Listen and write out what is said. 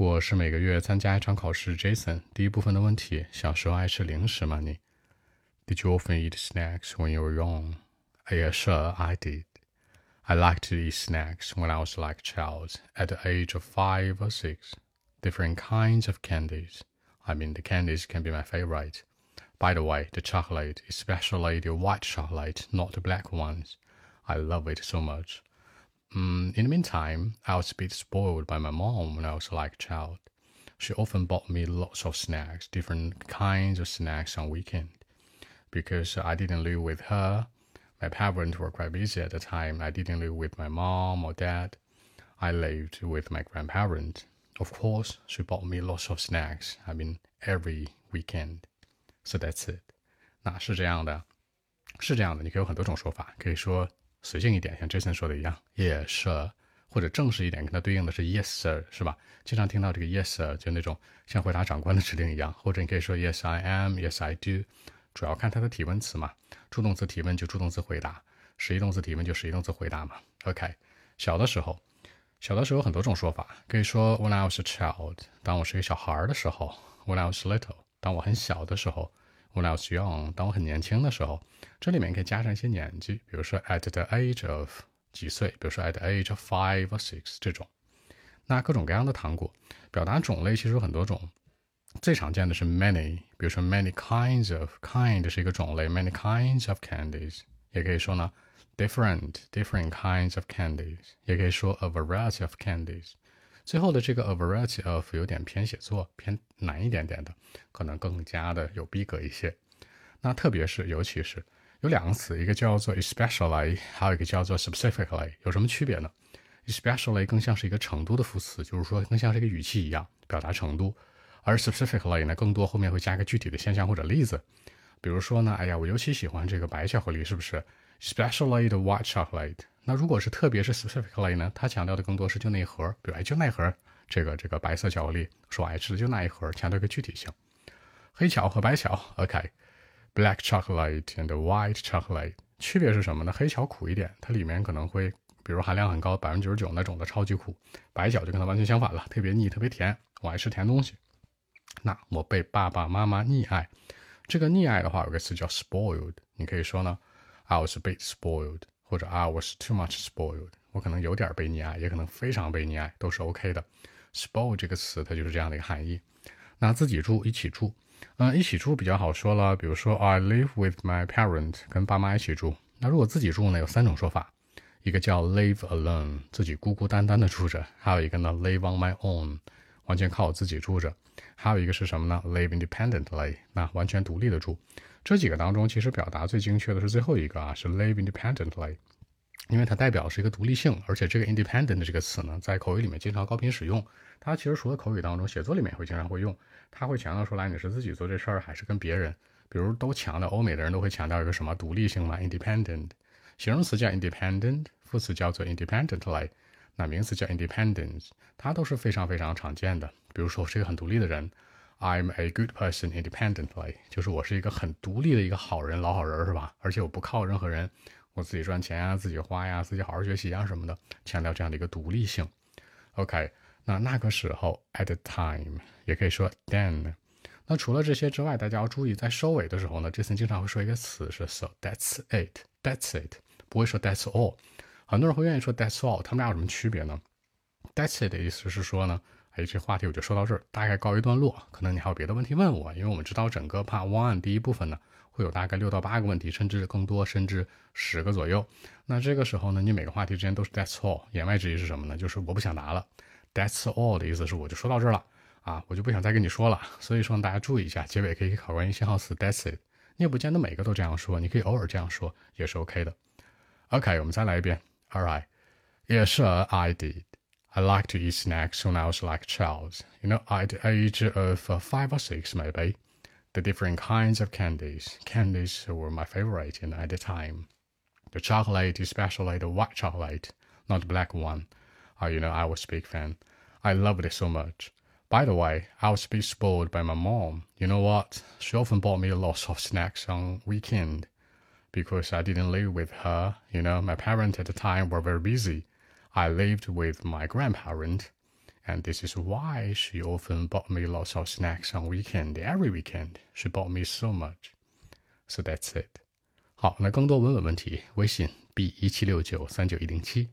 我是每个月参加一场考试。Jason，第一部分的问题：小时候爱吃零食吗？你？Did you often eat snacks when you were young? Yeah, sure, I did. I liked to eat snacks when I was like a child, at the age of five or six. Different kinds of candies. I mean, the candies can be my favorite. By the way, the chocolate, especially the white chocolate, not the black ones. I love it so much. Um, in the meantime, I was a bit spoiled by my mom when I was like a child. She often bought me lots of snacks, different kinds of snacks on weekend. Because I didn't live with her, my parents were quite busy at the time. I didn't live with my mom or dad. I lived with my grandparents. Of course, she bought me lots of snacks. I mean, every weekend. So that's it. 那是这样的，是这样的。你可以有很多种说法，可以说 随性一点，像 Jason 说的一样，Yes 或者正式一点，跟它对应的是 Yes sir，是吧？经常听到这个 Yes sir，就那种像回答长官的指令一样。或者你可以说 Yes I am，Yes I do，主要看它的提问词嘛。助动词提问就助动词回答，实义动词提问就实义动词回答嘛。OK，小的时候，小的时候有很多种说法，可以说 When I was a child，当我是一个小孩的时候；When I was little，当我很小的时候；When I was young，当我很年轻的时候。这里面可以加上一些年纪，比如说 at the age of 几岁，比如说 at the age of five or six 这种。那各种各样的糖果，表达种类其实有很多种。最常见的是 many，比如说 many kinds of，kind 是一个种类，many kinds of candies，也可以说呢 different different kinds of candies，也可以说 a variety of candies。最后的这个 a variety of 有点偏写作，偏难一点点的，可能更加的有逼格一些。那特别是尤其是有两个词，一个叫做 especially，还有一个叫做 specifically，有什么区别呢？especially 更像是一个程度的副词，就是说更像是一个语气一样，表达程度。而 specifically 呢，更多后面会加一个具体的现象或者例子，比如说呢，哎呀，我尤其喜欢这个白巧克力，是不是？especially the white chocolate。那如果是特别是 specifically 呢，它强调的更多是就那一盒，比如哎就那一盒这个这个白色巧克力，说爱吃的就那一盒，强调一个具体性。黑巧和白巧，OK，black chocolate and white chocolate，区别是什么呢？黑巧苦一点，它里面可能会比如含量很高，百分之九十九那种的超级苦，白巧就跟它完全相反了，特别腻，特别甜，我爱吃甜东西。那我被爸爸妈妈溺爱，这个溺爱的话有个词叫 spoiled，你可以说呢，I was a bit spoiled，或者 I was too much spoiled，我可能有点被溺爱，也可能非常被溺爱，都是 OK 的。spoil 这个词它就是这样的一个含义。那自己住，一起住，嗯，一起住比较好说了，比如说 I live with my parent，跟爸妈一起住。那如果自己住呢，有三种说法，一个叫 live alone，自己孤孤单单的住着，还有一个呢 live on my own，完全靠我自己住着。还有一个是什么呢？Live independently，那完全独立的住。这几个当中，其实表达最精确的是最后一个啊，是 live independently，因为它代表是一个独立性，而且这个 independent 这个词呢，在口语里面经常高频使用。它其实除了口语当中，写作里面也会经常会用。它会强调出来你是自己做这事儿，还是跟别人。比如都强调，欧美的人都会强调一个什么独立性嘛，independent。形容词叫 independent，副词叫做 independently，那名词叫 independence，它都是非常非常常见的。比如说，我是一个很独立的人，I'm a good person independently，就是我是一个很独立的一个好人，老好人是吧？而且我不靠任何人，我自己赚钱呀，自己花呀，自己好好学习啊什么的，强调这样的一个独立性。OK，那那个时候，at the time，也可以说 then。那除了这些之外，大家要注意，在收尾的时候呢，这次经常会说一个词是 so that's it，that's it，不会说 that's all。很多人会愿意说 that's all，他们俩有什么区别呢？that's it 的意思是说呢。哎，这话题我就说到这儿，大概告一段落。可能你还有别的问题问我，因为我们知道整个 Part One 第一部分呢，会有大概六到八个问题，甚至更多，甚至十个左右。那这个时候呢，你每个话题之间都是 That's all，言外之意是什么呢？就是我不想答了。That's all 的意思是我就说到这儿了啊，我就不想再跟你说了。所以说大家注意一下，结尾可以考关于信号词 That's it。你也不见得每个都这样说，你可以偶尔这样说也是 OK 的。OK，我们再来一遍。All right，Yes, I did. I like to eat snacks when I was like a child. You know, at the age of uh, five or six, maybe. The different kinds of candies. Candies were my favorite at the time. The chocolate, especially the white chocolate, not the black one. Uh, you know, I was a big fan. I loved it so much. By the way, I was a bit spoiled by my mom. You know what? She often bought me lots of snacks on weekend because I didn't live with her. You know, my parents at the time were very busy I lived with my grandparents, and this is why she often bought me lots of snacks on weekend. Every weekend, she bought me so much. So that's it. 好，那更多文本问题，微信 b 一七六九三九一零七。